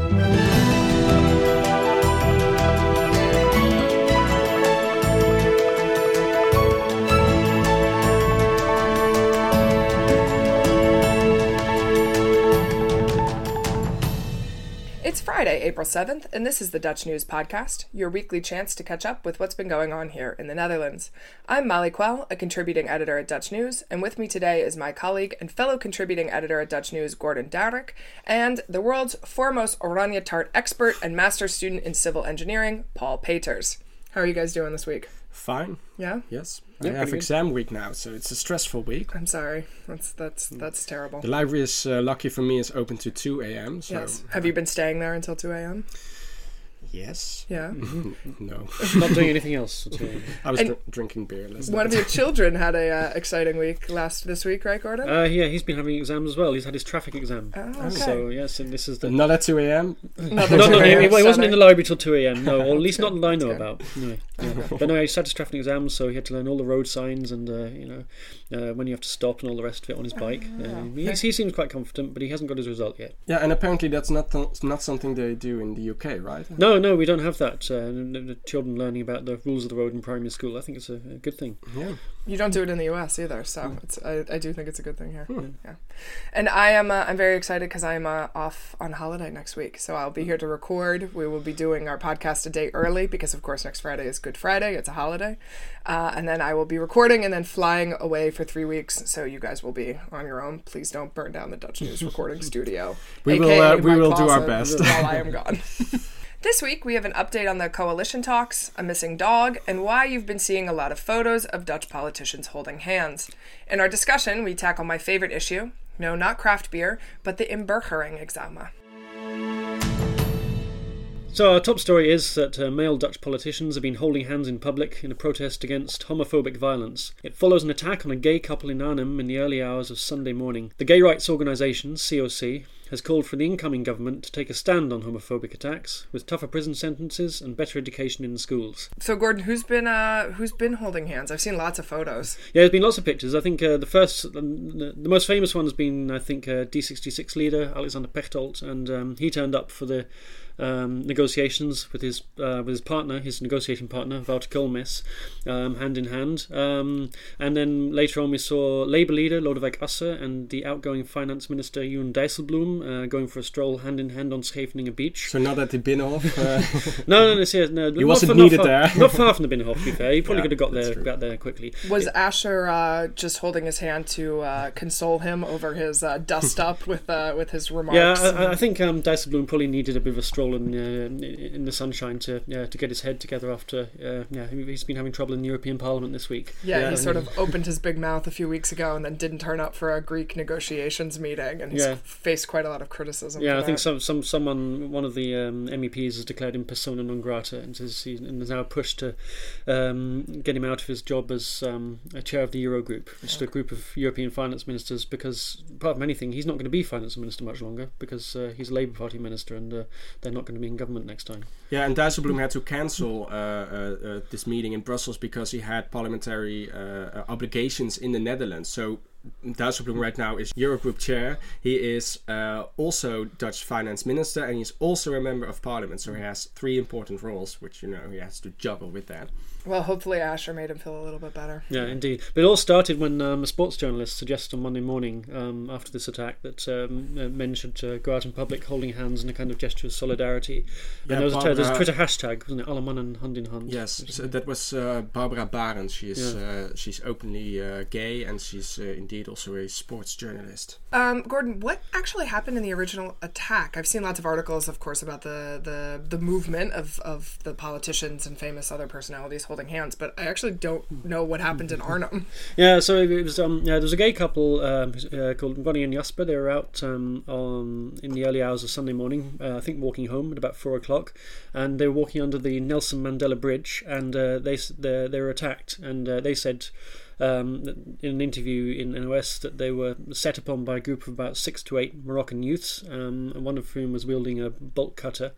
It's Friday, April 7th, and this is the Dutch News Podcast, your weekly chance to catch up with what's been going on here in the Netherlands. I'm Molly Quell, a contributing editor at Dutch News, and with me today is my colleague and fellow contributing editor at Dutch News, Gordon Dowrick, and the world's foremost Oranje Tart expert and master's student in civil engineering, Paul Peters. How are you guys doing this week? Fine. Yeah? Yes. Yeah, I have pretty good. exam week now, so it's a stressful week. I'm sorry. That's that's that's terrible. The library is uh, lucky for me is open to 2 a.m. So Yes. Have you been staying there until 2 a.m.? Yes. Yeah. no. Not doing anything else. I was dr- drinking beer last One of your children had a uh, exciting week last this week, right, Gordon? Uh, yeah, he's been having exams as well. He's had his traffic exam. oh, okay. So yes, and this is the. Not at 2 a.m. Another No, no, 2 he, wasn't in the library till 2 a.m. No, or at least not that I know about. Anyway, yeah. But no, he sat his traffic exam, so he had to learn all the road signs and, uh, you know, uh, when you have to stop and all the rest of it on his bike. Uh, he, he seems quite confident, but he hasn't got his result yet. Yeah, and apparently that's not th- not something they do in the UK, right? No, no, we don't have that. Uh, the, the children learning about the rules of the road in primary school. I think it's a, a good thing. Yeah. You don't do it in the U.S. either, so it's I, I do think it's a good thing here. Yeah, and I am uh, I'm very excited because I'm uh, off on holiday next week, so I'll be here to record. We will be doing our podcast a day early because, of course, next Friday is Good Friday. It's a holiday, uh, and then I will be recording and then flying away for three weeks. So you guys will be on your own. Please don't burn down the Dutch News recording studio. We will, uh, we my will do our best. while I am gone. This week, we have an update on the coalition talks, a missing dog, and why you've been seeing a lot of photos of Dutch politicians holding hands. In our discussion, we tackle my favorite issue no, not craft beer, but the Inburgering examen. So our top story is that uh, male Dutch politicians have been holding hands in public in a protest against homophobic violence. It follows an attack on a gay couple in Arnhem in the early hours of Sunday morning. The gay rights organisation, COC, has called for the incoming government to take a stand on homophobic attacks, with tougher prison sentences and better education in schools. So, Gordon, who's been uh, who's been holding hands? I've seen lots of photos. Yeah, there's been lots of pictures. I think uh, the first, the, the most famous one has been, I think, uh, D66 leader Alexander Pechtold, and um, he turned up for the um, negotiations with his uh, with his partner, his negotiating partner, Wouter Koolmees, um, hand in hand. Um, and then later on, we saw Labour leader Lodewijk Asscher and the outgoing finance minister Jeroen Dijsselbloem uh, going for a stroll hand in hand on Scheveningen beach. So not at the Binnenhof. Uh, No, no, no, see, no he wasn't not, needed far, there. Not far from the Binnenhof, to be fair. He probably Yeah, could have got there, true. got there quickly. Was Asscher uh, just holding his hand to uh, console him over his uh, dust up with uh, with his remarks? Yeah, I, I- I think um, Dijsselbloem probably needed a bit of a stroll in, uh, in the sunshine to yeah, to get his head together after uh, yeah he- he's been having trouble in the European Parliament this week. Yeah, Yeah. he sort of opened his big mouth a few weeks ago and then didn't turn up for a Greek negotiations meeting, and he's faced quite a lot of criticism. Yeah, I think some some someone one of the um, MEPs has declared him persona non grata and is, and is now pushed to um, get him out of his job as um, a chair of the Eurogroup, which is a group of European finance ministers. Because apart from anything, he's not going to be finance minister much longer because uh, he's a Labour Party minister and uh, they're not going to be in government next time. yeah, and Dijsselbloem had to cancel uh, uh, uh, this meeting in Brussels because he had parliamentary uh, uh, obligations in the Netherlands. So Dijsselbloem right now is Eurogroup chair. He is uh, also Dutch finance minister, and he's also a member of parliament. So he has three important roles, which you know he has to juggle with that. Well, hopefully Asscher made him feel a little bit better. Yeah, indeed. But it all started when um, a sports journalist suggested on Monday morning, um, after this attack, that um, uh, men should uh, go out in public holding hands in a kind of gesture of solidarity. Yeah, and there was, a, there was a Twitter hashtag, wasn't it? Alle mannen hand in hand. Yes, so that was uh, Barbara Barend. She is Yeah. uh, she's openly uh, gay, and she's uh, indeed also a sports journalist. Um, Gordon, what actually happened in the original attack? I've seen lots of articles, of course, about the the, the movement of, of the politicians and famous other personalities holding hands, but I actually don't know what happened in Arnhem. Yeah, so it was. Um, yeah, there was a gay couple um, uh, called Ronnie and Jasper. They were out um, on in the early hours of Sunday morning. Uh, I think walking home at about four o'clock, and they were walking under the Nelson Mandela Bridge, and uh, they they they were attacked, and uh, they said. Um, in an interview in NOS, that they were set upon by a group of about six to eight Moroccan youths, um, one of whom was wielding a bolt cutter.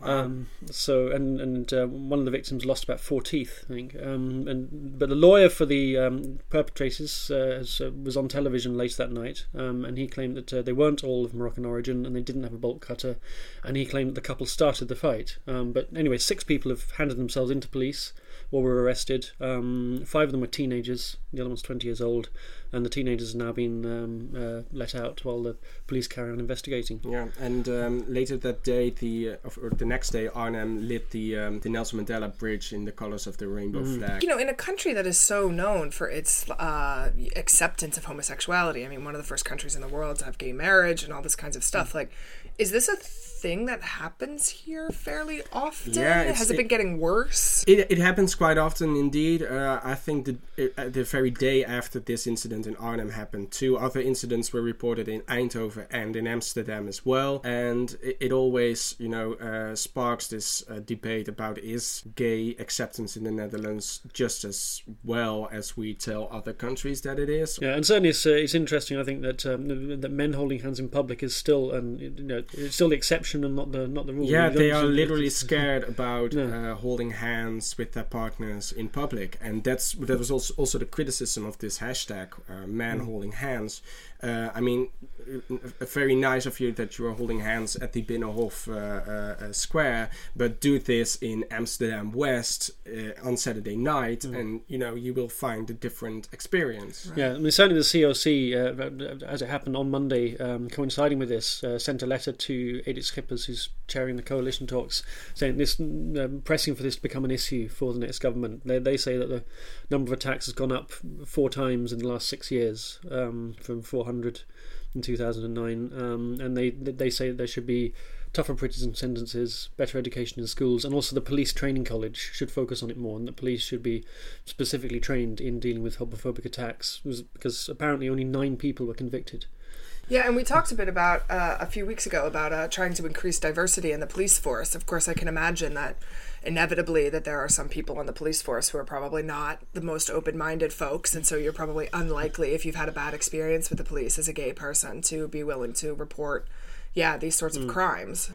Um, so and and uh, one of the victims lost about four teeth, I think. Um, and but the lawyer for the um, perpetrators uh, has, uh, was on television late that night, um, and he claimed that uh, they weren't all of Moroccan origin and they didn't have a bolt cutter, and he claimed that the couple started the fight. Um, but anyway, six people have handed themselves into police or were arrested. Um, five of them were teenagers. The other one's 20 years old, and the teenagers have now been um, uh, let out while the police carry on investigating. Yeah, and um, later that day, the uh, or the next day, Arnhem lit the um, the Nelson Mandela Bridge in the colors of the rainbow Mm. flag. You know, in a country that is so known for its uh, acceptance of homosexuality, I mean, one of the first countries in the world to have gay marriage and all this kinds of stuff. Like, is this a thing that happens here fairly often? Yeah, Has it been getting worse? It, it happens quite often indeed. Uh, I think the uh, the very day after this incident in Arnhem happened, two other incidents were reported in Eindhoven and in Amsterdam as well. And it, it always, you know, uh, sparks this uh, debate about is gay acceptance in the Netherlands just as well as we tell other countries that it is. Yeah, and certainly it's, uh, it's interesting. I think that um, that men holding hands in public is still and you know it's still the exception and not the not the rule. Yeah, You they are literally scared about Yeah. uh, holding hands with their partners in public, and that's that was also also the criticism of this hashtag uh, "man holding hands." Uh, I mean, uh, very nice of you that you are holding hands at the Binnenhof uh, uh, uh, Square, but do this in Amsterdam West uh, on Saturday night, and you know you will find a different experience. Yeah, I mean, certainly the COC, uh, as it happened on Monday, um, coinciding with this, uh, sent a letter to Edith Schippers, who's chairing the coalition talks, saying this, um, pressing for this to become an issue for the next government. They, they say that the number of attacks has gone up four times in the last six years, um, from 400 in 2009, um, and they they say that there should be tougher prison sentences, better education in schools, and also the police training college should focus on it more, and the police should be specifically trained in dealing with homophobic attacks, because apparently only nine people were convicted. Yeah, and we talked a bit about uh, a few weeks ago about uh, trying to increase diversity in the police force. Of course, I can imagine that inevitably that there are some people in the police force who are probably not the most open-minded folks, and so you're probably unlikely if you've had a bad experience with the police as a gay person to be willing to report, yeah, these sorts of crimes.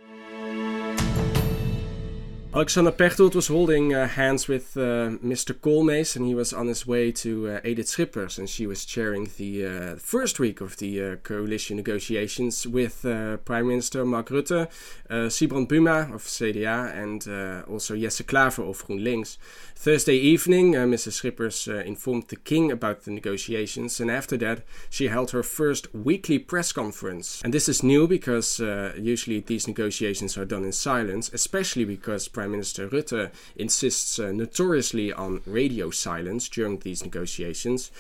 Alexander Pechtold was holding uh, hands with uh, Mr. Koolmees and he was on his way to uh, Edith Schippers and she was chairing the uh, first week of the uh, coalition negotiations with uh, Prime Minister Mark Rutte, Sybrand Buma of CDA and also Jesse Klaver of GroenLinks. Thursday evening, Mrs. Schippers informed the king about the negotiations and after that she held her first weekly press conference. And this is new because usually these negotiations are done in silence, especially because Prime Minister Rutte insists uh, notoriously on radio silence during these negotiations.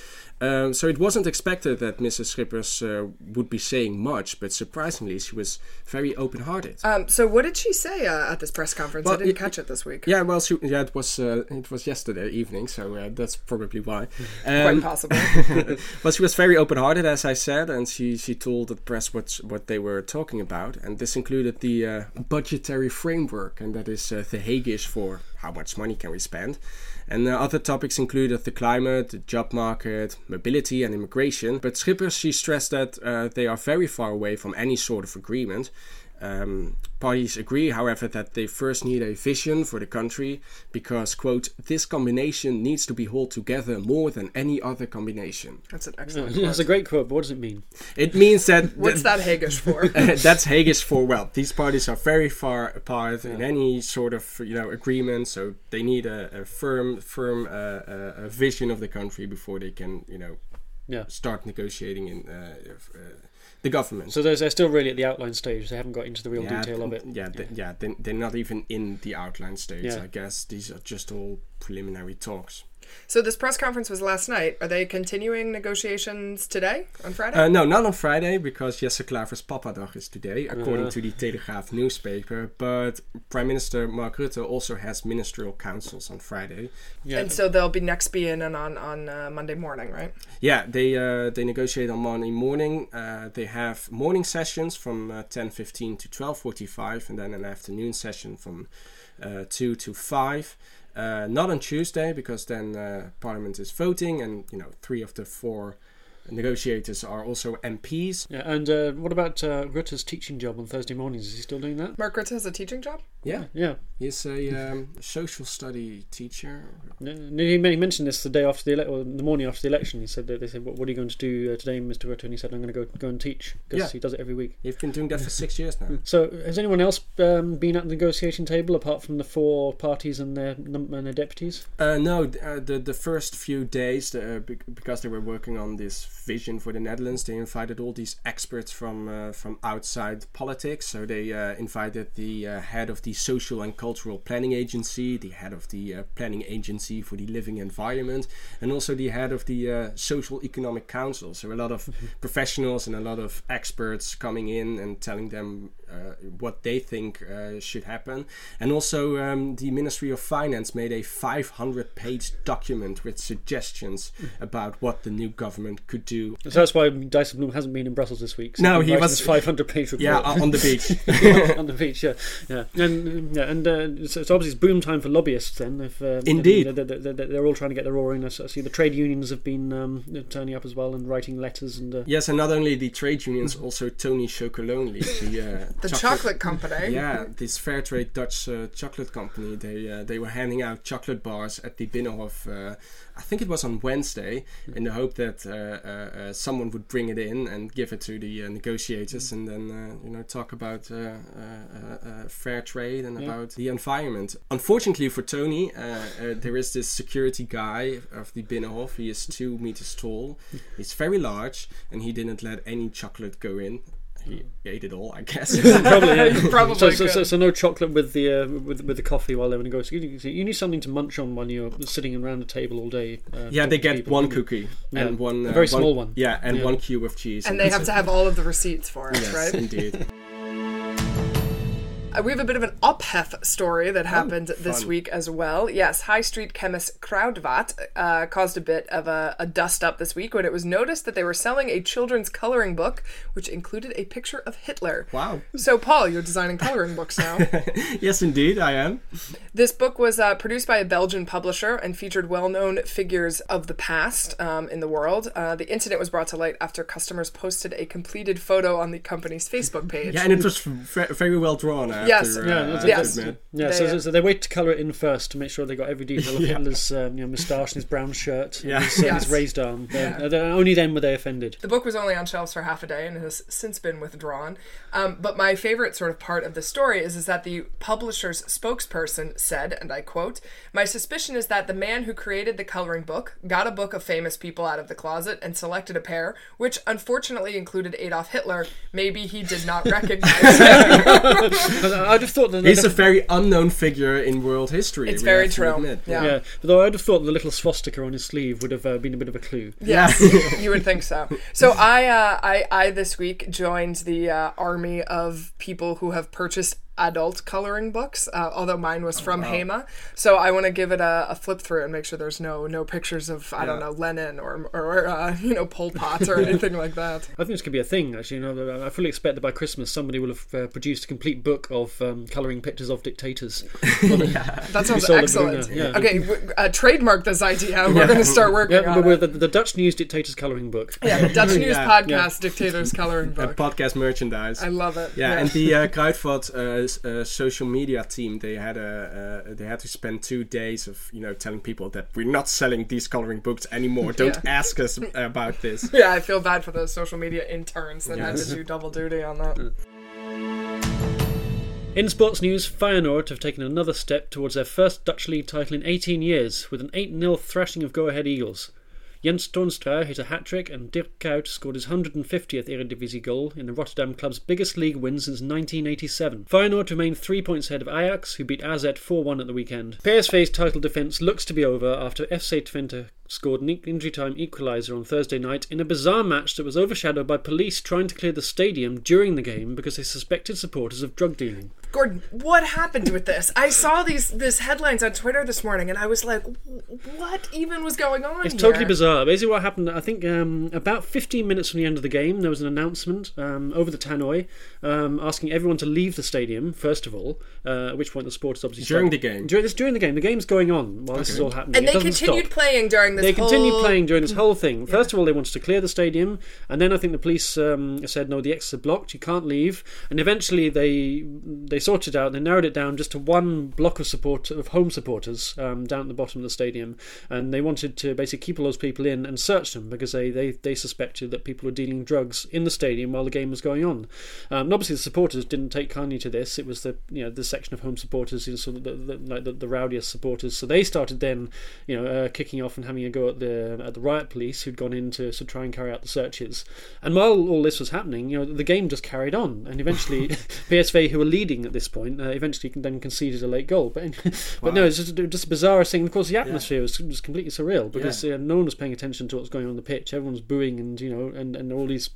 Um, so it wasn't expected that Mrs. Schippers uh, would be saying much, but surprisingly, she was very open-hearted. Um, so, what did she say uh, at this press conference? Well, I didn't it- catch it this week. Yeah, well, she, yeah, it was uh, it was yesterday evening, so uh, that's probably why. Quite Um, possible. but she was very open-hearted, as I said, and she, she told the press what what they were talking about, and this included the uh, budgetary framework, and that is uh, the Haguish for how much money can we spend. And uh, other topics included the climate, the job market, mobility, and immigration. But Schippers, she stressed that uh, they are very far away from any sort of agreement. Um, parties agree, however, that they first need a vision for the country because, quote, this combination needs to be held together more than any other combination. That's an excellent. That's a great quote, but what does it mean? It means that. What's that Haguish for? that's Haguish for well. These parties are very far apart in any sort of you know agreement, so they need a, a firm, firm uh, uh, a vision of the country before they can you know Yeah. start negotiating in uh, uh, the government. So they're, they're still really at the outline stage. They haven't got into the real yeah, detail of it. Yeah, they, yeah, they, they're not even in the outline stage. Yeah. I guess these are just all preliminary talks. So, this press conference was last night. Are they continuing negotiations today on Friday? Uh, no, not on Friday because Jesse Klaver's Papadag is today, according Uh. to the Telegraaf newspaper. But Prime Minister Mark Rutte also has ministerial councils on Friday. Yeah. and so they'll be next be in and on on uh, Monday morning, right? Yeah, they uh, they negotiate on Monday morning. Uh, they have morning sessions from uh, ten fifteen to twelve forty five, and then an afternoon session from uh, two to five. Uh, not on Tuesday because then uh, Parliament is voting, and you know three of the four negotiators are also MPs. Yeah, and uh, what about uh, Rutte's teaching job on Thursday mornings? Is he still doing that? Mark Rutte has a teaching job. Yeah, Yeah. he's a um, social study teacher. He mentioned this the day after the ele- or the morning after the election. He said that they said, "What, are you going to do uh, today, Mr. Rutte?" And he said, "I'm going to go go and teach because Yeah. he does it every week." He's been doing that for six years now. So, has anyone else um, been at the negotiation table apart from the four parties and their and their deputies? Uh, no, uh, the the first few days, uh, because they were working on this vision for the Netherlands, they invited all these experts from uh, from outside politics. So they uh, invited the uh, head of the Social and Cultural Planning Agency, the head of the uh, Planning Agency for the Living Environment, and also the head of the uh, Social Economic Council. So a lot of professionals and a lot of experts coming in and telling them what they think uh, should happen. And also, um, the Ministry of Finance made a 500 page document with suggestions about what the new government could do. So that's why Dyson Bloom hasn't been in Brussels this week. So No, he was- his 500 page report. Yeah, on the beach. on the beach, yeah, yeah, and yeah, and uh, so, so obviously it's boom time for lobbyists. Then, if uh, Indeed. they're, they're, they're, all trying to get their oar in. I s- I see the trade unions have been um, turning up as well and writing letters and. Uh, yes, and not only the trade unions, also Tony Chocolonely, the, uh, The chocolate, company. Yeah, this fair trade Dutch uh, chocolate company. They uh, they were handing out chocolate bars at the Binnenhof. Uh, I think it was on Wednesday, in the hope that uh, uh, uh, someone would bring it in and give it to the uh, negotiators, and then uh, you know talk about uh, uh, uh, uh, fair trade and Yeah. about the environment. Unfortunately for Tony, uh, uh, there is this security guy of the Binnenhof. He is two meters tall. He's very large, and he didn't let any chocolate go in. He ate it all, I guess. probably, yeah. Probably so, so, so, so no chocolate with the uh, with with the coffee while they were negotiating. You, you need something to munch on when you're sitting around a table all day. Uh, Yeah, they get people, one don't cookie Yeah, and one a uh, very small one. Yeah, and Yeah. one cube of cheese. And they have to have all of the receipts for it, Yes, right? indeed. Uh, we have a bit of an ophef story that happened this week as well. Yes, High Street chemist Kruidvat uh, caused a bit of a, a dust up this week when it was noticed that they were selling a children's coloring book which included a picture of Hitler. Wow. So, Paul, you're designing coloring books now. yes, indeed, I am. This book was uh, produced by a Belgian publisher and featured well known figures of the past um, in the world. Uh, the incident was brought to light after customers posted a completed photo on the company's Facebook page. Yeah, and it was v- very well drawn. After, Yes. uh, Yeah, that's- yes. admit. Yeah, They, so, uh, so, so they wait to colour it in first to make sure they got every detail of Yeah. Hitler's um, you know, moustache and his brown shirt, and Yeah. his, uh, Yes. his raised arm. Yeah. Uh, only then were they offended. The book was only on shelves for half a day and has since been withdrawn. Um, but my favorite sort of part of the story is, is that the publisher's spokesperson said, and I quote, My suspicion is that the man who created the coloring book got a book of famous people out of the closet and selected a pair, which unfortunately included Adolf Hitler. Maybe he did not recognize him. But I'd have thought that He's a very unknown figure in world history. It's very have true. admit. Yeah. yeah, but though I'd have thought the little swastika on his sleeve would have uh, been a bit of a clue. Yes, you would think so. So I, uh, I, I this week joined the uh, army of people who have purchased adult coloring books. Uh, although mine was from Hema, so I want to give it a, a flip through and make sure there's no no pictures of I don't know Lenin or or uh, you know Pol Pot or anything like that. I think this could be a thing, actually. You know, I fully expect that by Christmas somebody will have uh, produced a complete book of um, colouring pictures of dictators. yeah. That sounds excellent. Yeah. Okay, w- uh, trademark this idea. We're going to start working Yeah, on it. the, the Dutch News Dictators colouring book. yeah, the Dutch News Yeah. Podcast Dictators Coloring And Book. podcast merchandise. I love it. yeah, and the uh, Kruidvat s- uh, social media team they had a uh, they had to spend two days of you know telling people that we're not selling these coloring books anymore. Don't Yeah. ask us about this. Yeah, I feel bad for the social media interns that had to do double duty on that. In sports news, Feyenoord have taken another step towards their first Dutch league title in 18 years with an 8 0 thrashing of Go Ahead Eagles. Jens Toornstra hit a hat trick and Dirk Kuyt scored his 150th Eredivisie goal in the Rotterdam club's biggest league win since 1987. Feyenoord remain three points ahead of Ajax, who beat AZ 4 1 at the weekend. PSV's title defence looks to be over after FC Twente scored an injury time equaliser on Thursday night in a bizarre match that was overshadowed by police trying to clear the stadium during the game because they suspected supporters of drug dealing. Gordon, what happened with this? I saw these this headlines on Twitter this morning, and I was like, what even was going on? It's here? totally bizarre. Basically, what happened, I think, um, about 15 minutes from the end of the game, there was an announcement um, over the tannoy um, asking everyone to leave the stadium, first of all, uh, at which point the supporters obviously. During started- the game? During, this, during the game. The game's going on while this is all happening. And It they continued stop. playing during this. They continued whole- playing during this whole thing. First of all, they wanted to clear the stadium, and then I think the police um, said, "No, the exits are blocked. You can't leave." And eventually, they they sorted it out. They narrowed it down just to one block of support of home supporters um, down at the bottom of the stadium, and they wanted to basically keep all those people in and search them because they, they, they suspected that people were dealing drugs in the stadium while the game was going on. Um, and obviously, the supporters didn't take kindly to this. It was the you know the section of home supporters, you know, sort of the, the, like the, the rowdiest supporters. So they started then, you know, uh, kicking off and having a go at the at the riot police who'd gone in to, to try and carry out the searches. And while all this was happening, you know, the game just carried on, and eventually PSV, who were leading at this point, uh, eventually then conceded a late goal. But but no, it's just, just a bizarre thing. Of course, the atmosphere was, was completely surreal because uh, no one was paying attention to what was going on on the pitch. Everyone was booing, and you know, and, and all these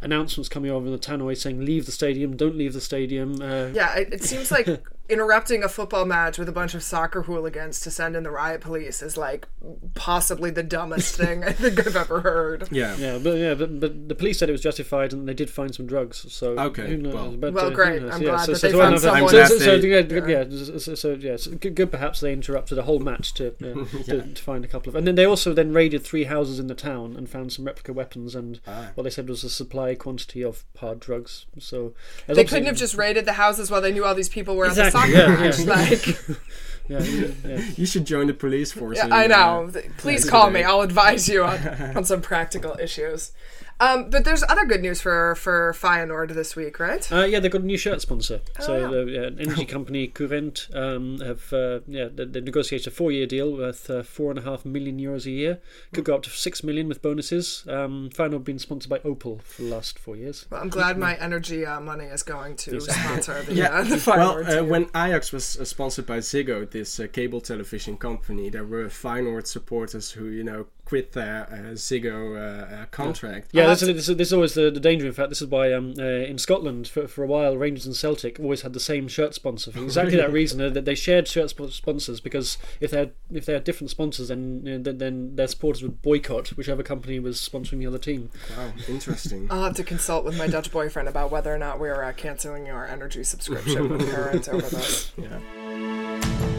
announcements coming over in the tannoy saying, "Leave the stadium! Don't leave the stadium!" Uh, Yeah, it, it seems like interrupting a football match with a bunch of soccer hooligans to send in the riot police is like possibly the dumbest thing I think I've ever heard. Yeah. Yeah, but yeah, but, but the police said it was justified, and they did find some drugs. So Okay, who knows? well- But, Well, uh, who great. knows? I'm yeah, glad so, that so, they so, found someone. So, so, They- so, yeah, good- yeah, so, so, so, yeah, so good, good. Perhaps they interrupted a whole match to, uh, to to find a couple of, and then they also then raided three houses in the town and found some replica weapons and Ah. what they said was a supply quantity of hard drugs. So They couldn't have just raided the houses while they knew all these people were Exactly, at the yeah, soccer yeah. match. Like, Yeah, yeah, yeah. You should join the police force. yeah, I know. Please yeah, call me. I'll advise you on, on some practical issues. Um, but there's other good news for for Feyenoord this week, right? Uh, yeah, they've got a new shirt sponsor. so yeah. the yeah, an energy company Qurrent um, have uh, yeah they, they've negotiated a four-year deal worth uh, four and a half million euros a year. Could go up to six million with bonuses. Um, Feyenoord been sponsored by Opel for the last four years. Well, I'm glad my energy uh, money is going to Exactly. sponsor the, Yeah, uh, the well, Feyenoord uh, when Ajax was uh, sponsored by Ziggo, this uh, cable television company, there were Feyenoord supporters who, you know, quit their uh, Ziggo uh, uh, contract. Yeah, this, is, this, is, always the, the danger. In fact, this is why um, uh, in Scotland for, for a while, Rangers and Celtic always had the same shirt sponsor for exactly that reason. uh, That they shared shirt sp- sponsors because if they had if they had different sponsors, then you know, then, then their supporters would boycott whichever company was sponsoring the other team. Wow, interesting. I'll have to consult with my Dutch boyfriend about whether or not we're uh, canceling our energy subscription with Qurrent over this. yeah.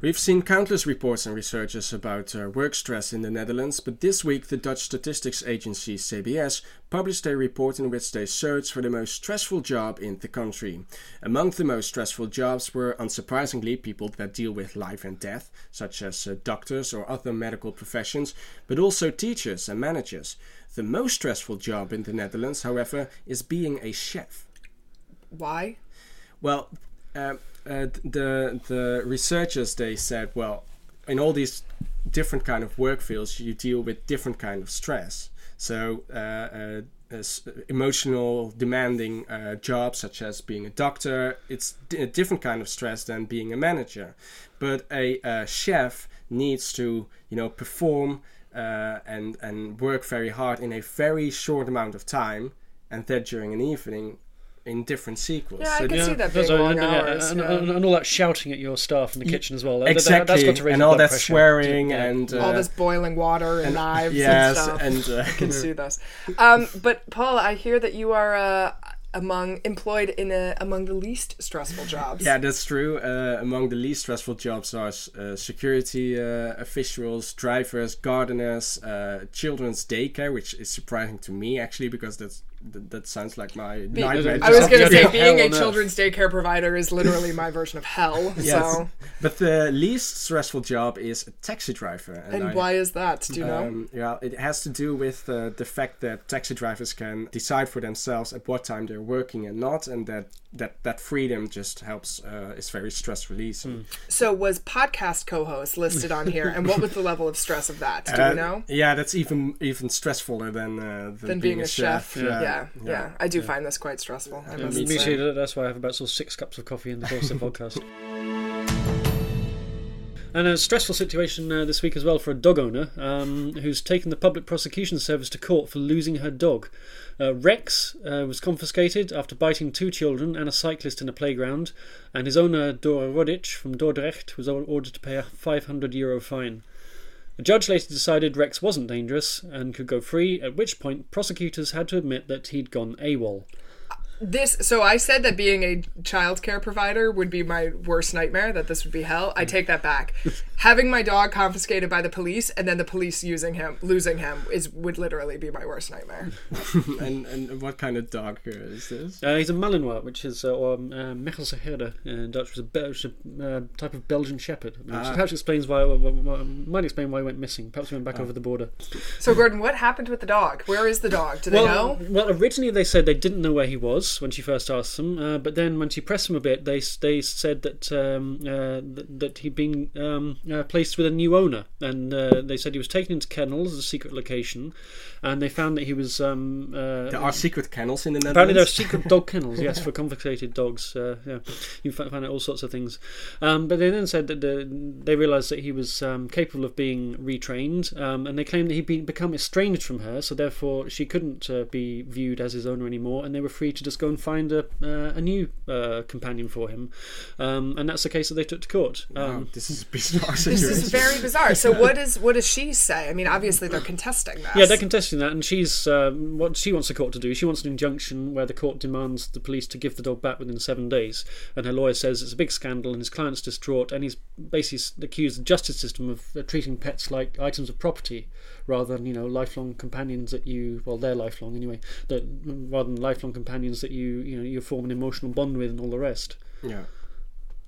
We've seen countless reports and researches about uh, work stress in the Netherlands, but this week the Dutch statistics agency CBS published a report in which they searched for the most stressful job in the country. Among the most stressful jobs were, unsurprisingly, people that deal with life and death, such as uh, doctors or other medical professions, but also teachers and managers. The most stressful job in the Netherlands, however, is being a chef. Why? Well, uh, uh, the the researchers they said, well, in all these different kind of work fields, you deal with different kind of stress. So. Uh, uh, emotional, demanding uh, jobs such as being a doctor, it's a different kind of stress than being a manager. But a, uh chef needs to, you know, perform uh, and and work very hard in a very short amount of time, and that during an evening, in different sequels. Yeah, I So can see that that's being long and, hours. and, yeah. and, and all that shouting at your staff in the kitchen as well. That- that- exactly, that's got to raise and all that pressure. swearing Yeah. and uh, all this boiling water and, knives yes, and stuff. and uh, I can see this. Um, but Paul, I hear that you are uh, among employed in a, among the least stressful jobs. yeah, that's true. Uh, among the least stressful jobs are uh, security uh, officials, drivers, gardeners, uh, children's daycare, which is surprising to me actually because that's that, that sounds like my nightmare. I was going to say, being a children's daycare provider is literally my version of hell. Yes, So, but the least stressful job is a taxi driver. and I- why is that? Do you know? Um, yeah, it has to do with uh, the fact that taxi drivers can decide for themselves at what time they're working and not, and that that, that freedom just helps. Uh, is very stress releasing. So, was podcast co-host listed on here, and what was the level of stress of that? Do Uh, you know? Yeah, that's even even stressfuler than uh, than, Than being, a chef. Yeah, Yeah, yeah, I do find this quite stressful. I Yeah, must me, me too. That's why I have about sort of six cups of coffee in the course of the podcast. And a stressful situation uh, this week as well for a dog owner um, who's taken the public prosecution service to court for losing her dog. Uh, Rex uh, was confiscated after biting two children and a cyclist in a playground, and his owner, Dora Rodic from Dordrecht, was ordered to pay a 500 euro fine. The judge later decided Rex wasn't dangerous and could go free, at which point prosecutors had to admit that he'd gone AWOL. This so I said that being a childcare provider would be my worst nightmare. That this would be hell. I take that back. Having my dog confiscated by the police and then the police using him, losing him, is would literally be my worst nightmare. and and what kind of dog is this? Uh, he's a Malinois, which is uh, or um, uh, Mechelse Herde in Dutch, was a, Bel- which a uh, type of Belgian Shepherd. Which Ah. perhaps explains why, why, why- might explain why he went missing. Perhaps he went back over the border. So Gordon, what happened with the dog? Where is the dog? Do they well, know? well, originally they said they didn't know where he was when she first asked them, uh, but then when she pressed them a bit, they they said that um, uh, that, that he'd been um, uh, placed with a new owner, and uh, they said he was taken into kennels as a secret location, and they found that he was. Um, uh, There are secret kennels in the Netherlands. Apparently, there are secret dog kennels, yes, for confiscated dogs. Uh, yeah, you fi- find out all sorts of things. Um, but they then said that the, they realised that he was um, capable of being retrained, um, and they claimed that he'd been, become estranged from her, so therefore she couldn't uh, be viewed as his owner anymore, and they were free to just go and find a, uh, a new uh, companion for him. Um, and that's the case that they took to court. Wow, Um, this is a bizarre This is very bizarre. So what is what does she say? I mean, obviously they're contesting that. Yeah, they're contesting that, and she's um, what she wants the court to do. She wants an injunction where the court demands the police to give the dog back within seven days. And her lawyer says it's a big scandal, and his client's distraught, and he's basically accused the justice system of uh, treating pets like items of property rather than you know lifelong companions that you well they're lifelong anyway that rather than lifelong companions that you you know you form an emotional bond with and all the rest. Yeah.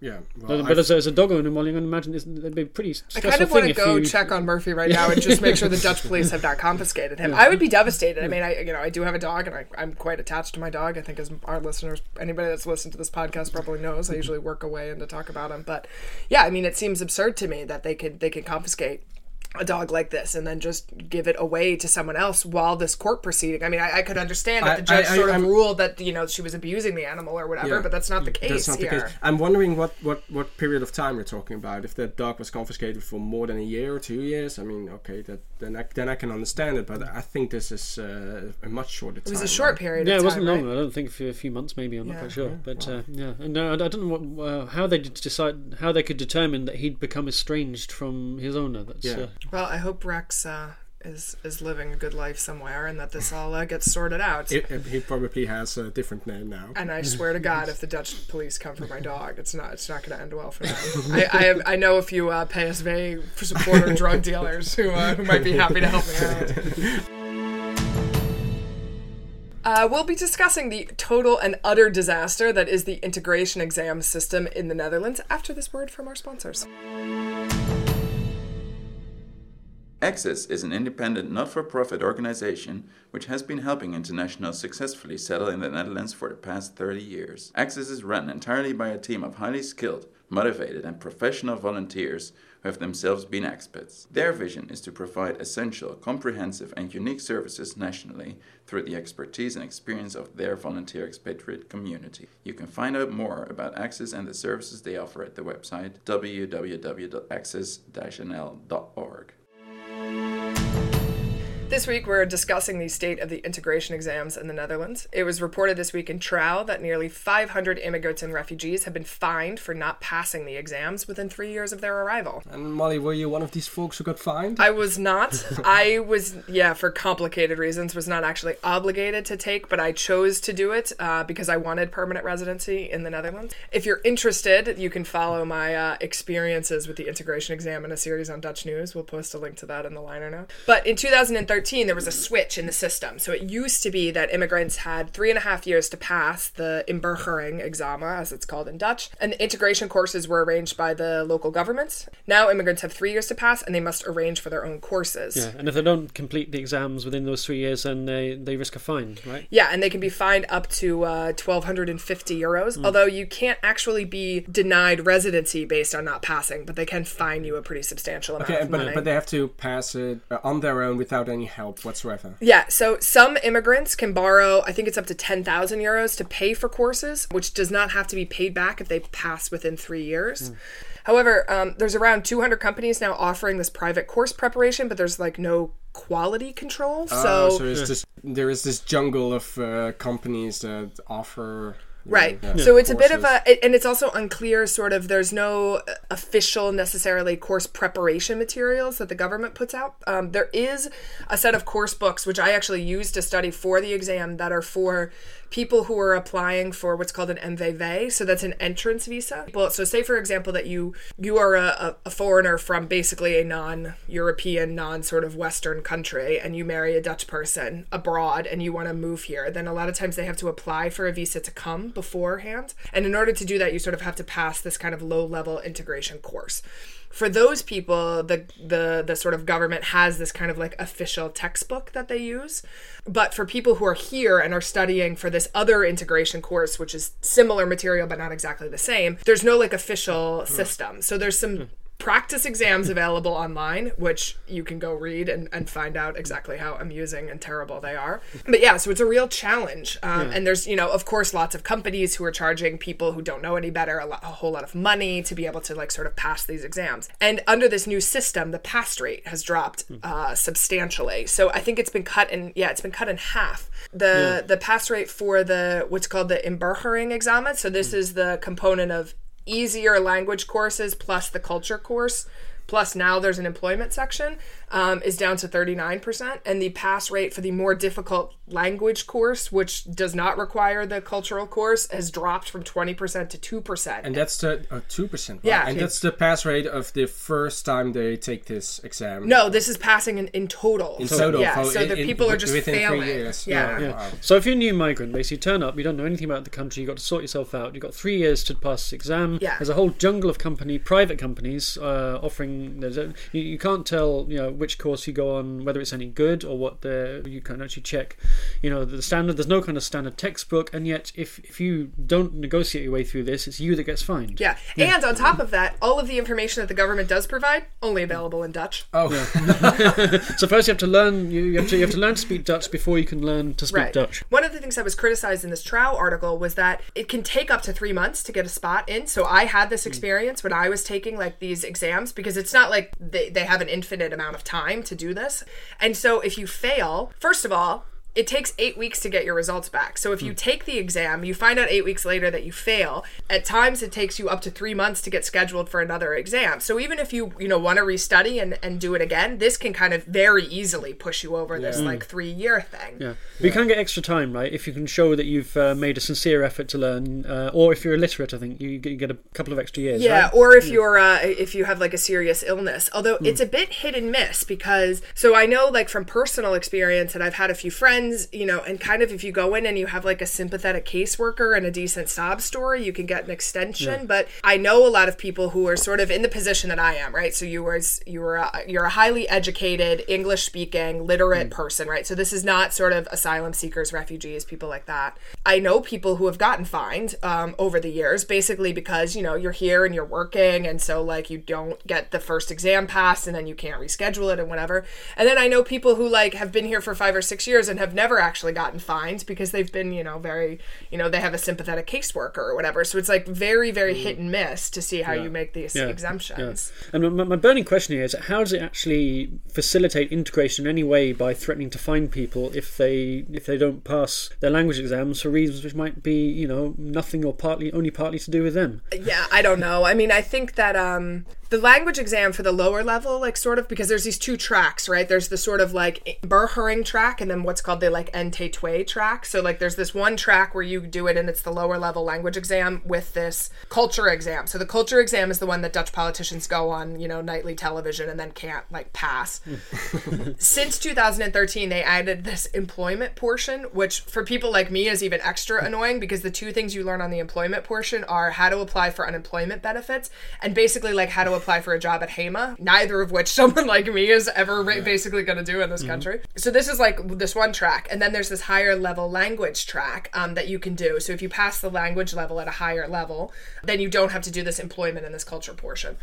Yeah. But, Well, but as, a, as a dog owner, well, you can imagine it's, it'd be a pretty I kind of want to go you, check on Murphy right now and just make sure the Dutch police have not confiscated him. I would be devastated. I mean, I you know I do have a dog and I, I'm quite attached to my dog. I think as our listeners, anybody that's listened to this podcast probably knows, I usually work away and to talk about him. But yeah, I mean, it seems absurd to me that they could they could confiscate a dog like this and then just give it away to someone else while this court proceeding. I mean, I, I could understand if I- the judge I- I- sort of I'm- ruled that you know she was abusing the animal or whatever, Yeah. but that's not the case That's not here. the case. I'm wondering what, what, what period of time we're talking about. If that dog was confiscated for more than a year or two years, I mean, okay, that then I, then I can understand it. But I think this is uh, a much shorter time. It was a short right? period. Yeah, of it wasn't long. right? I don't think for a few months, maybe. I'm not quite sure. But uh, yeah, and uh, I don't know what, uh, how they decide how they could determine that he'd become estranged from his owner. That's Yeah. Well, I hope Rex uh, is is living a good life somewhere, and that this all uh, gets sorted out. It, it- he probably has a different name now. and I swear to God, if the Dutch police come for my dog, it's not it's not going to end well for them. I I, have, I know a few uh, PSV supporter drug dealers who uh, who might be happy to help me out. Uh, we'll be discussing the total and utter disaster that is the integration exam system in the Netherlands after this word from our sponsors. Access is an independent not for profit organization which has been helping internationals successfully settle in the Netherlands for the past 30 years. Access is run entirely by a team of highly skilled, motivated, and professional volunteers who have themselves been expats. Their vision is to provide essential, comprehensive, and unique services nationally through the expertise and experience of their volunteer expatriate community. You can find out more about Access and the services they offer at the website www.access-nl.org. This week, we're discussing the state of the integration exams in the Netherlands. It was reported this week in Trouw that nearly 500 immigrants and refugees have been fined for not passing the exams within three years of their arrival. And Molly, were you one of these folks who got fined? I was not. I was, yeah, for complicated reasons, was not actually obligated to take, but I chose to do it uh, because I wanted permanent residency in the Netherlands. If you're interested, you can follow my uh, experiences with the integration exam in a series on Dutch News. We'll post a link to that in the liner note. But in 2013, there was a switch in the system. So it used to be that immigrants had three and a half years to pass the inburgering examen, as it's called in Dutch, and the integration courses were arranged by the local governments. Now immigrants have three years to pass, and they must arrange for their own courses. yeah. And if they don't complete the exams within those three years, then they they risk a fine, right? Yeah, and they can be fined up to uh, 1,250 euros. Hmm. Although you can't actually be denied residency based on not passing, but they can fine you a pretty substantial amount Okay, of money. but, but they have to pass it on their own without any help whatsoever. Yeah, so some immigrants can borrow, I think it's up to 10,000 euros to pay for courses, which does not have to be paid back if they pass within three years. However, um, there's around 200 companies now offering this private course preparation, but there's like no quality control. So, Oh, so it's just there is this jungle of uh, companies that offer. Right. yeah, So it's a bit of a, and it's also unclear, sort of, there's no official necessarily course preparation materials that the government puts out. Um, there is a set of course books, which I actually used to study for the exam, that are for people who are applying for what's called an MVV. So that's an entrance visa. Well, so say, for example, that you, you are a, a- foreigner from basically a non European, non sort of Western country, and you marry a Dutch person abroad and you want to move here, then a lot of times they have to apply for a visa to come beforehand. And in order to do that, you sort of have to pass this kind of low level integration course. For those people, the the the sort of government has this kind of like official textbook that they use. But for people who are here and are studying for this other integration course, which is similar material but not exactly the same, there's no like official hmm. system. So there's some hmm. Practice exams available online, which you can go read and, and find out exactly how amusing and terrible they are. But yeah, so it's a real challenge. Um, And there's, you know, of course, lots of companies who are charging people who don't know any better a, lot, a whole lot of money to be able to, like, sort of pass these exams. And under this new system, the pass rate has dropped uh, substantially. So I think it's been cut in, yeah, it's been cut in half. The, the pass rate for the, what's called the Inburgering examen. So this is the component of easier language courses plus the culture course plus now there's an employment section um, is down to 39% and the pass rate for the more difficult language course which does not require the cultural course has dropped from 20% to 2% And that's the uh, two percent. Yeah. and that's the pass rate of the first time they take this exam. no this is passing in, in total in so, total. yeah for- so in- the in- people are just within failing three years. yeah, Yeah. Wow. So if you're a new migrant, basically you turn up, you don't know anything about the country, you've got to sort yourself out. You've got three years to pass this exam. Yeah. There's a whole jungle of company, private companies uh, offering. There's a, you, you can't tell you know which course you go on, whether it's any good or what the you can actually check. You know the standard. There's no kind of standard textbook, and yet if if you don't negotiate your way through this, it's you that gets fined. yeah and on top of that all of the information that the government does provide only available in dutch Oh, So first you have to learn you, you have to you have to learn to speak Dutch before you can learn to speak Dutch. One of the things that was criticized in this Trouw article was that it can take up to three months to get a spot in. So I had Hmm. this experience when I was taking like these exams because it's not like they, they have an infinite amount of time to do this. And so if you fail, first of all, it takes eight weeks to get your results back. So Hmm. if you take the exam, you find out eight weeks later that you fail. At times, it takes you up to three months to get scheduled for another exam. So even if you you know want to restudy and, and do it again, this can kind of very easily push you over this like three year thing. Yeah, but you can get extra time, right? If you can show that you've uh, made a sincere effort to learn, uh, or if you're illiterate, I think you get, you get a couple of extra years. Yeah, right? or if you're uh, if you have like a serious illness. Although it's a bit hit and miss because so I know like from personal experience that I've had a few friends, you know, and kind of if you go in and you have like a sympathetic caseworker and a decent sob story, you can get an extension. But I know a lot of people who are sort of in the position that I am, right? So you were you were a, you're a highly educated, English speaking, literate person, right? So this is not sort of asylum seekers, refugees, people like that. I know people who have gotten fined um, over the years, basically because you know you're here and you're working, and so like you don't get the first exam passed, and then you can't reschedule it and whatever. And then I know people who like have been here for five or six years and have never actually gotten fined because they've been you know very you know they have a sympathetic caseworker or whatever. So it's like very very hit and miss to see how you make these Yeah, exemptions. And my, my burning question here is: How does it actually facilitate integration in any way by threatening to fine people if they if they don't pass their language exams for reasons which might be you know nothing or partly only partly to do with them? Yeah, I don't know. I mean, I think that um the language exam for the lower level, like sort of because there's these two tracks, right? There's the sort of like Burhering track and then what's called the like NT2 track. So like there's this one track where you do it and it's the lower level language exam with this culture exam. So the culture exam is the one that Dutch politicians go on, you know, nightly television and then can't like pass. Since 2013, they added this employment portion, which for people like me is even extra annoying because the two things you learn on the employment portion are how to apply for unemployment benefits and basically like how to apply for a job at HEMA, neither of which someone like me is ever ra- basically going to do in this country. So this is like this one track, and then there's this higher level language track um, that you can do. So if you pass the language level at a higher level, then you don't have to do this employment and this culture portion.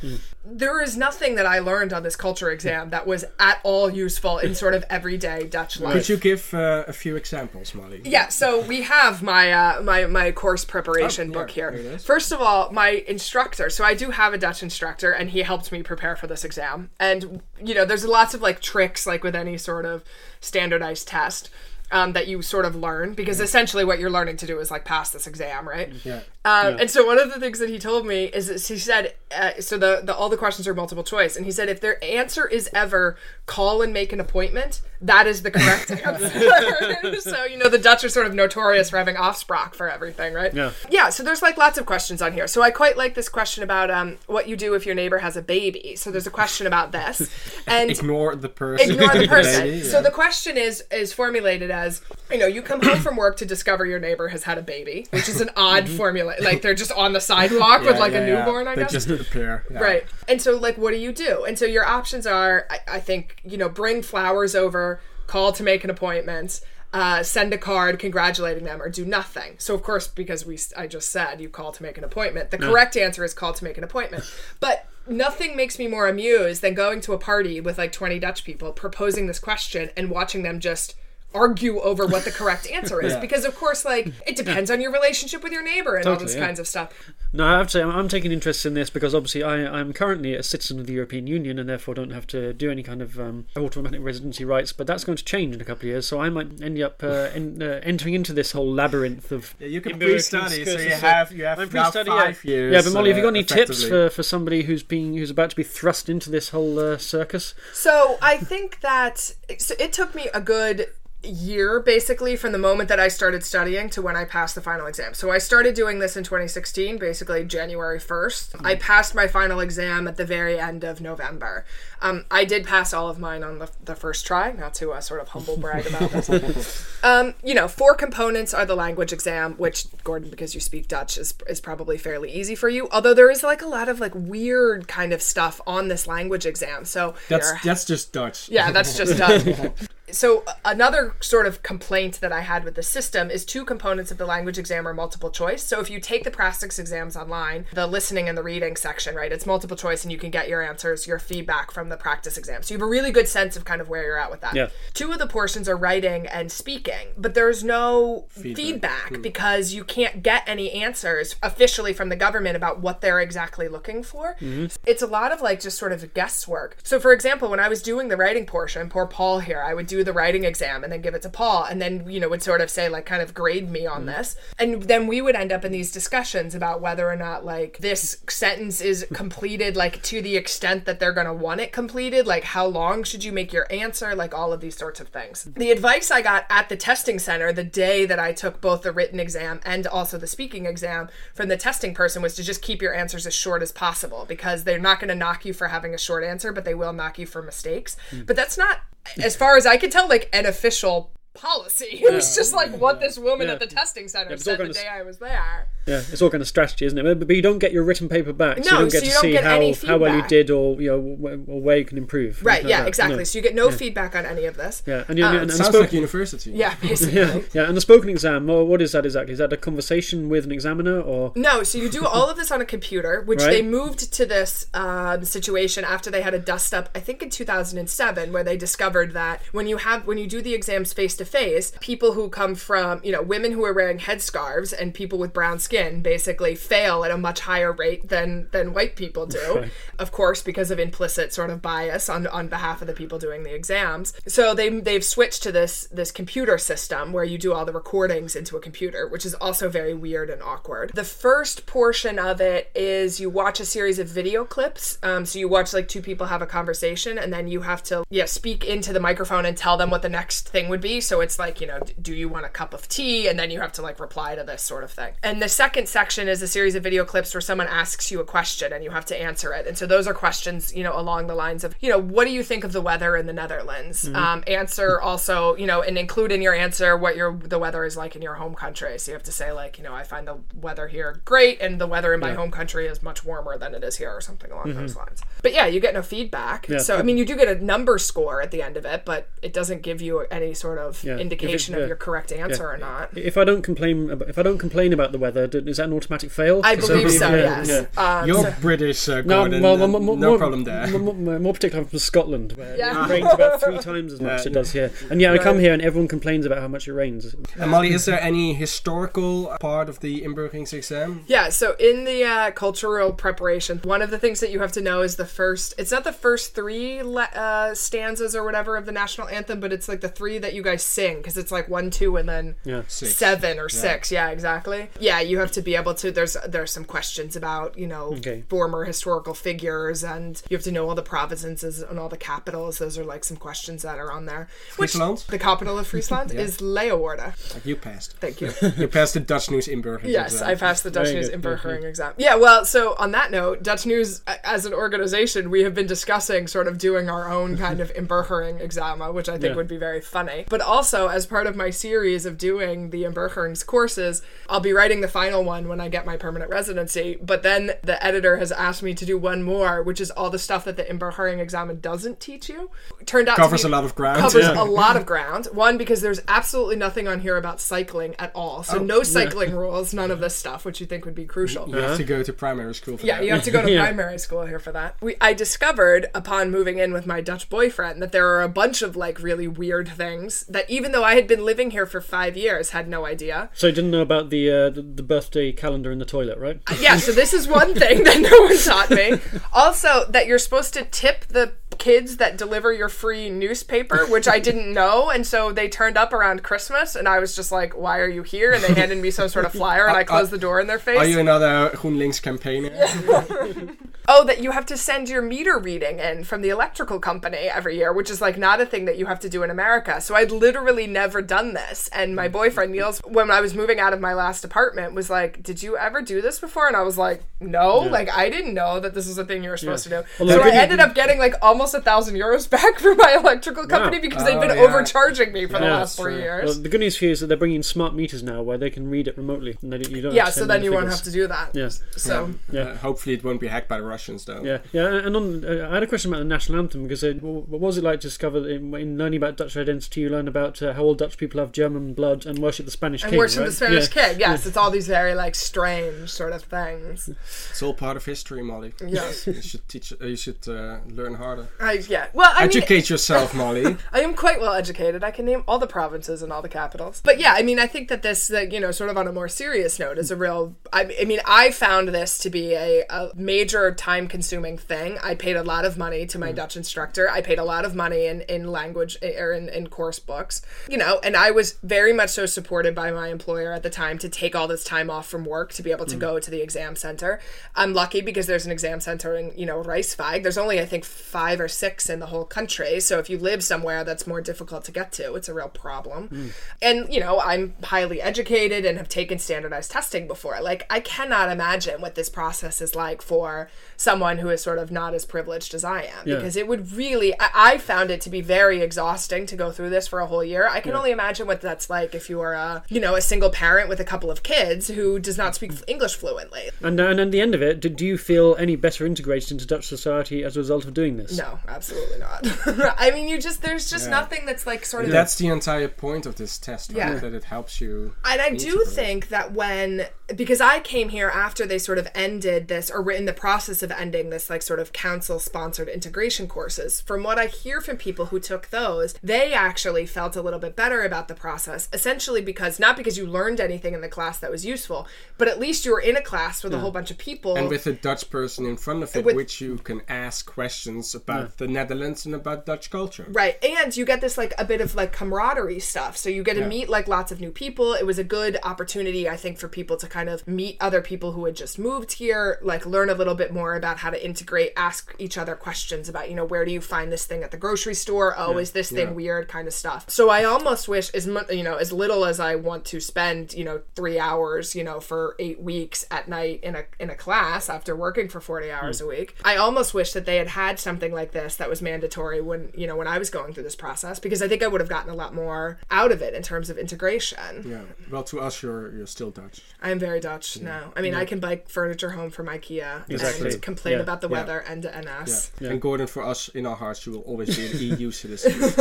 There is nothing that I learned on this culture exam that was at all useful in sort of everyday Dutch life. Could you give uh, a few examples, Molly? Yeah, so we have my uh, my my course preparation Oh, book yeah, here. First of all, my instructor. So I do have a Dutch instructor, and he helped me prepare for this exam. And you know, there's lots of like tricks, like with any sort of standardized test. Um, that you sort of learn because essentially what you're learning to do is like pass this exam, right? Yeah. Um, And so one of the things that he told me is that he said, uh, so the, the all the questions are multiple choice, and he said if their answer is ever call and make an appointment, that is the correct answer. so you know the Dutch are sort of notorious for having afspraak for everything, right? Yeah. Yeah. So there's like lots of questions on here. So I quite like this question about um, what you do if your neighbor has a baby. So there's a question about this, and Ignore the person. ignore the person. Baby, So the question is is formulated as you know you come home from work to discover your neighbor has had a baby, which is an odd formula. Like they're just on the sidewalk with like yeah, a yeah. newborn. I they guess. just appear. Yeah. Right. And so, like, what do you do? And so, your options are, I, I think, you know, bring flowers over, call to make an appointment, uh, send a card congratulating them, or do nothing. So, of course, because we, I just said you call to make an appointment, the correct answer is call to make an appointment. But nothing makes me more amused than going to a party with like 20 Dutch people, proposing this question, and watching them just argue over what the correct answer is because of course like it depends on your relationship with your neighbor and all Totally, this yeah. kinds of stuff No, I have to say, I'm, I'm taking interest in this because obviously I, I'm currently a citizen of the European Union and therefore don't have to do any kind of um, automatic residency rights. But that's going to change in a couple of years, so I might end up uh, en- uh, entering into this whole labyrinth of. Yeah, you can pre-study, so you have you have I'm now five yeah. years. Yeah, but Molly, have you got uh, any tips for, for somebody who's being who's about to be thrust into this whole uh, circus? So I think that so it took me a good year basically from the moment that I started studying to when I passed the final exam. So I started doing this in 2016, basically January 1st. I passed my final exam at the very end of November. Um, I did pass all of mine on the, the first try, not to uh, sort of humble brag about this. um, you know, four components are the language exam, which Gordon, because you speak Dutch, is is probably fairly easy for you. Although there is like a lot of like weird kind of stuff on this language exam. So That's there- that's just Dutch. yeah, that's just done. so another sort of complaint that I had with the system is two components of the language exam are multiple choice. So if you take the practice exams online, the listening and the reading section, right, it's multiple choice and you can get your answers, your feedback from the practice exam. So you have a really good sense of kind of where you're at with that. Yeah. Two of the portions are writing and speaking, but there's no feedback, Hmm. because you can't get any answers officially from the government about what they're exactly looking for. Mm-hmm. It's a lot of like just sort of guesswork. So, for example, when I was doing the writing portion, poor Paul here, I would do the writing exam and then give it to Paul, and then, you know, would sort of say, like, kind of grade me on mm. this. And then we would end up in these discussions about whether or not, like, this sentence is completed, like, to the extent that they're going to want it completed. Like, how long should you make your answer? Like, all of these sorts of things. The advice I got at the testing center the day that I took both the written exam and also the speaking exam from the testing person was to just keep your answers as short as possible because they're not going to knock you for having a short answer, but they will knock you for mistakes. Mm. But that's not, as far as I can tell, like an official policy. It was just like what this woman Yeah. at the testing center it's said the gonna day s- I was there. Yeah, it's all kind of strategy, isn't it? But, but you don't get your written paper back, so No, you don't get so to you don't see get how, any how well you feedback. did or you know wh- or where you can improve. Right, anything like yeah, that, exactly. no. So you get no feedback on any of this. Yeah, and, you, Um, and, and the Sounds spoke- like university. Yeah, basically. yeah, yeah, and the spoken exam. Well, what is that exactly? Is that a conversation with an examiner or? No, so you do all of this on a computer, which Right. they moved to this um, situation after they had a dust up, I think in 2007, where they discovered that when you have when you do the exams face to face, people who come from you know women who are wearing headscarves and people with brown skin basically fail at a much higher rate than than white people do, of course because of implicit sort of bias on on behalf of the people doing the exams. So they they've switched to this this computer system where you do all the recordings into a computer, which is also very weird and awkward. The first portion of it is you watch a series of video clips. Um, so you watch like two people have a conversation, and then you have to yeah speak into the microphone and tell them what the next thing would be. So it's like you know, do you want a cup of tea? And then you have to like reply to this sort of thing. And the second section is a series of video clips where someone asks you a question and you have to answer it. And so those are questions, you know, along the lines of, you know, what do you think of the weather in the Netherlands? Mm-hmm. Um, answer also, you know, and include in your answer what your the weather is like in your home country. So you have to say like, you know, I find the weather here great, and the weather in my home country is much warmer than it is here, or something along those lines. But yeah, you get no feedback. Mm-hmm. Yeah. So I mean, you do get a number score at the end of it, but it doesn't give you any sort of Yeah. If it- indication yeah. of your correct answer or not. If I don't complain, about, if I don't complain about the weather, d- is that an automatic fail? I believe so. yeah, yes. yeah. Um, You're so- British, uh, No, Gordon. well, uh, more, more, no problem there. More, more, more particularly, I'm from Scotland, where Yeah. it rains about three times as much as it does here. And yeah, I come here and everyone complains about how much it rains. And Molly, is there any historical part of the inburgeringsexam? Yeah, so in the uh, cultural preparation, one of the things that you have to know is the first, it's not the first three le- uh, stanzas or whatever of the national anthem, but it's like the three that you guys sing, because it's like one, two, and then Yeah. Six. seven or six. Yeah, exactly. Yeah, you have to be able to, there's there's some questions about, you know, Okay. former historical figures, and you have to know all the provinces and all the capitals. Those are like some questions that are on there. Which, Friesland? the capital of Friesland is Leeuwarden. You passed. Thank you. You passed the Dutch News inburgering Yes, exam. I passed the Dutch Very News good, Inburgering exam. Yeah, well, so on that note, Dutch News as an organization, we have been discussing sort of doing our own kind of Inburgering exam, uh, which I think Yeah. would be very funny. But also, as part of my series of doing the Inburgerings courses, I'll be writing the final one when I get my permanent residency. But then the editor has asked me to do one more, which is all the stuff that the Inburgering exam doesn't teach you. Turned out to Covers be- a lot of ground. covers yeah. a lot of ground. One because there's absolutely nothing on here about cycling at all. Oh, So no cycling rules, none of this stuff, which you think would be crucial. You have to go to primary school for Yeah, that. you have to go to Yeah. primary school here for that. We, I discovered upon moving in with my Dutch boyfriend that there are a bunch of like really weird things that even though I had been living here for five years, had no idea. So you didn't know about the, uh, the the birthday calendar in the toilet, right? Uh, yeah, so this is one thing that no one taught me. Also, that you're supposed to tip the kids that deliver your free newspaper, which I didn't know, and so they turned up around Christmas, and I was just like, "Why are you here?" And they handed me some sort of flyer, and uh, I uh, closed the door in their face. Are you another GroenLinks campaigner? Oh, that you have to send your meter reading in from the electrical company every year, which is like not a thing that you have to do in America. So I'd literally never done this. And my boyfriend, Niels, when I was moving out of my last apartment, was like, Did you ever do this before? And I was like, No, like I didn't know that this was a thing you were supposed to do. Well, so I ended up getting like almost a thousand euros back for my electrical company because they've Oh, been yeah. overcharging me for the last three true. years. Well, the good news here is that they're bringing smart meters now where they can read it remotely. And they, you don't yeah, so then you the won't have to do that. Yeah. So Yeah. Uh, hopefully it won't be hacked by the Russians, though. Yeah, yeah, and on, uh, I had a question about the national anthem because uh, wh- what was it like to discover in, in learning about Dutch identity? You learn about uh, how all Dutch people have German blood and worship the Spanish and king. worship right? the Spanish yeah. king. Yes, it's all these very like strange sort of things. It's all part of history, Molly. Yes. you should teach. Uh, you should uh, learn harder. I, yeah. Well, I mean, Educate yourself, Molly. I am quite well educated. I can name all the provinces and all the capitals. But yeah, I mean, I think that this, uh, you know, sort of on a more serious note, is a real. I, I mean, I found this to be a, a major time consuming thing. I paid a lot of money to my hmm. Dutch instructor. I paid a lot of money in, in language eh, or in, in course books, you know, and I was very much so supported by my employer at the time to take all this time off from work to be able to hmm. go to the exam center. I'm lucky because there's an exam center in, you know, Rijswijk. There's only, I think, five or six in the whole country. So if you live somewhere that's more difficult to get to, it's a real problem. Hmm. And, you know, I'm highly educated and have taken standardized testing before. Like, I cannot imagine what this process is like for someone who is sort of not as privileged as I am. Yeah. Because it would really, I, I found it to be very exhausting to go through this for a whole year. I can only imagine what that's like if you are a, you know, a single parent with a couple of kids who does not speak English fluently. And, uh, and at the end of it, do, do you feel any better integrated into Dutch society as a result of doing this? No, absolutely not. I mean, you just, there's just nothing that's like sort of That's the entire point of this test, right? Yeah. That it helps you. And I do think that when, because I came here after they sort of ended this, or were in the process of ending this, like sort of council sponsored integration courses, from what I hear from people who took those, they actually felt a little bit better about the process, essentially because not because you learned anything in the class that was useful, but at least you were in a class with a whole bunch of people. And with a Dutch person in front of it, With- which you can ask questions about the Netherlands and about Dutch culture. Right. And you get this like a bit of like camaraderie stuff. So you get to Yeah. meet like lots of new people. It was a good opportunity, I think, for people to kind of meet other people who had just moved here, like learn a little bit more about how to integrate, ask each other questions about, you know, where do you find this thing at the grocery store? Oh, is this thing Yeah. weird kind of stuff. So I almost wish as much, you know, as little as I want to spend, you know, 3 hours, you know, for 8 weeks at night in a in a class after working for 40 hours hmm. a week. I almost wish that they had had something like this that was mandatory when, you know, when I was going through this process because I think I would have gotten a lot more out of it in terms of integration. Yeah. Well, to us, you're you're still Dutch. I am very Dutch now. I mean, I can buy furniture home from IKEA Exactly. and complain Yeah. about the Yeah. weather and NS. Yeah. And Gordon, for us in our hearts, you will always be an EU citizen.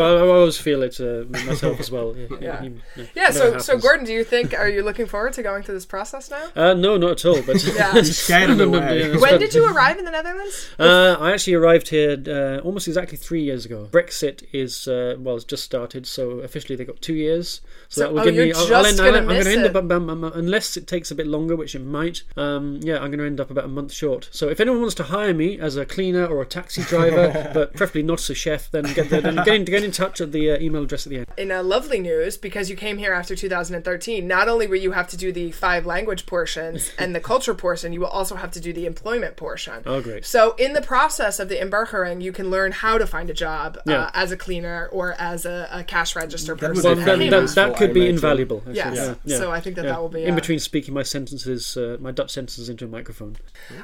well, I always feel it uh, myself as well. Yeah. Yeah. yeah. Yeah, so so. Gordon, do you think are you looking forward to going through this process now? Uh, no, not at all. But Yeah. Scared away. When did you arrive in the Netherlands? Uh, I actually arrived here uh, almost exactly three years ago. Brexit is uh, well, it's just started, so officially they got two years. So, So- that will oh, give me. I'll, just I'll end, gonna I'm miss going to end it. up um, unless it takes a bit longer, which it might. Um, yeah, I'm going to end up about a month short. So if anyone wants to hire me as a cleaner or a taxi driver, but preferably not as a chef, then get the, then get, in, get in touch at the uh, email address at the end. In a lovely news, because you came here after 2013, not only will you have to do the five language portions and the culture portion, you will also have to do the employment portion. Oh, great. So, in the process of the Inburgering, you can learn how to find a job Yeah. uh, as a cleaner or as a, a cash register person. be Well, that, that, that could I be imagine. invaluable. actually. Yes. Yeah, yeah. So I think that Yeah. that will be in uh, between speaking my sentences, uh, my Dutch sentences into a microphone.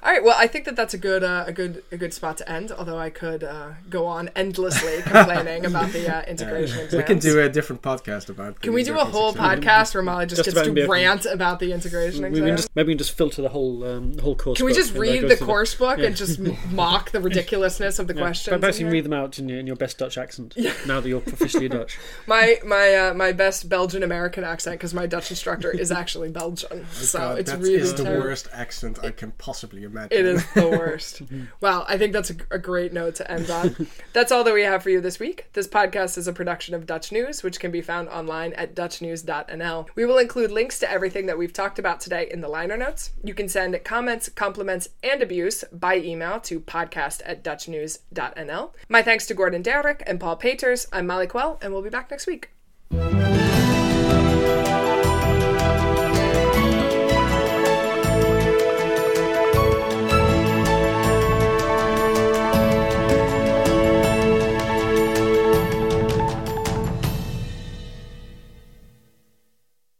All right. Well, I think that that's a good, uh, a good, a good spot to end. Although I could uh, go on endlessly complaining about the uh, integration exams. we can do a different podcast about. Can we do a whole exams. podcast where Molly just, Just gets about to MBA. rant about the integration We exam? can just, maybe we can just filter the whole um, the whole course. Can we just read the through course book Yeah. and just m- mock the ridiculousness of the Yeah. questions? But perhaps you can read them out in your, in your best Dutch accent. Now that you're officially Dutch. My my uh, my best Belgian American accent because my Dutch instructor is actually Belgian, Oh so God, it's that really is the terrible. worst accent I can possibly imagine. It is the worst. well, I think that's a, a great note to end on. That's all that we have for you this week. This podcast is a production of Dutch News, which can be found online at dutchnews.nl. We will include links to everything that we've talked about today in the liner notes. You can send comments, compliments, and abuse by email to podcast at dutchnews.nl. My thanks to Gordon Darroch and Paul Paters. I'm Molly Quell, and we'll be back next week.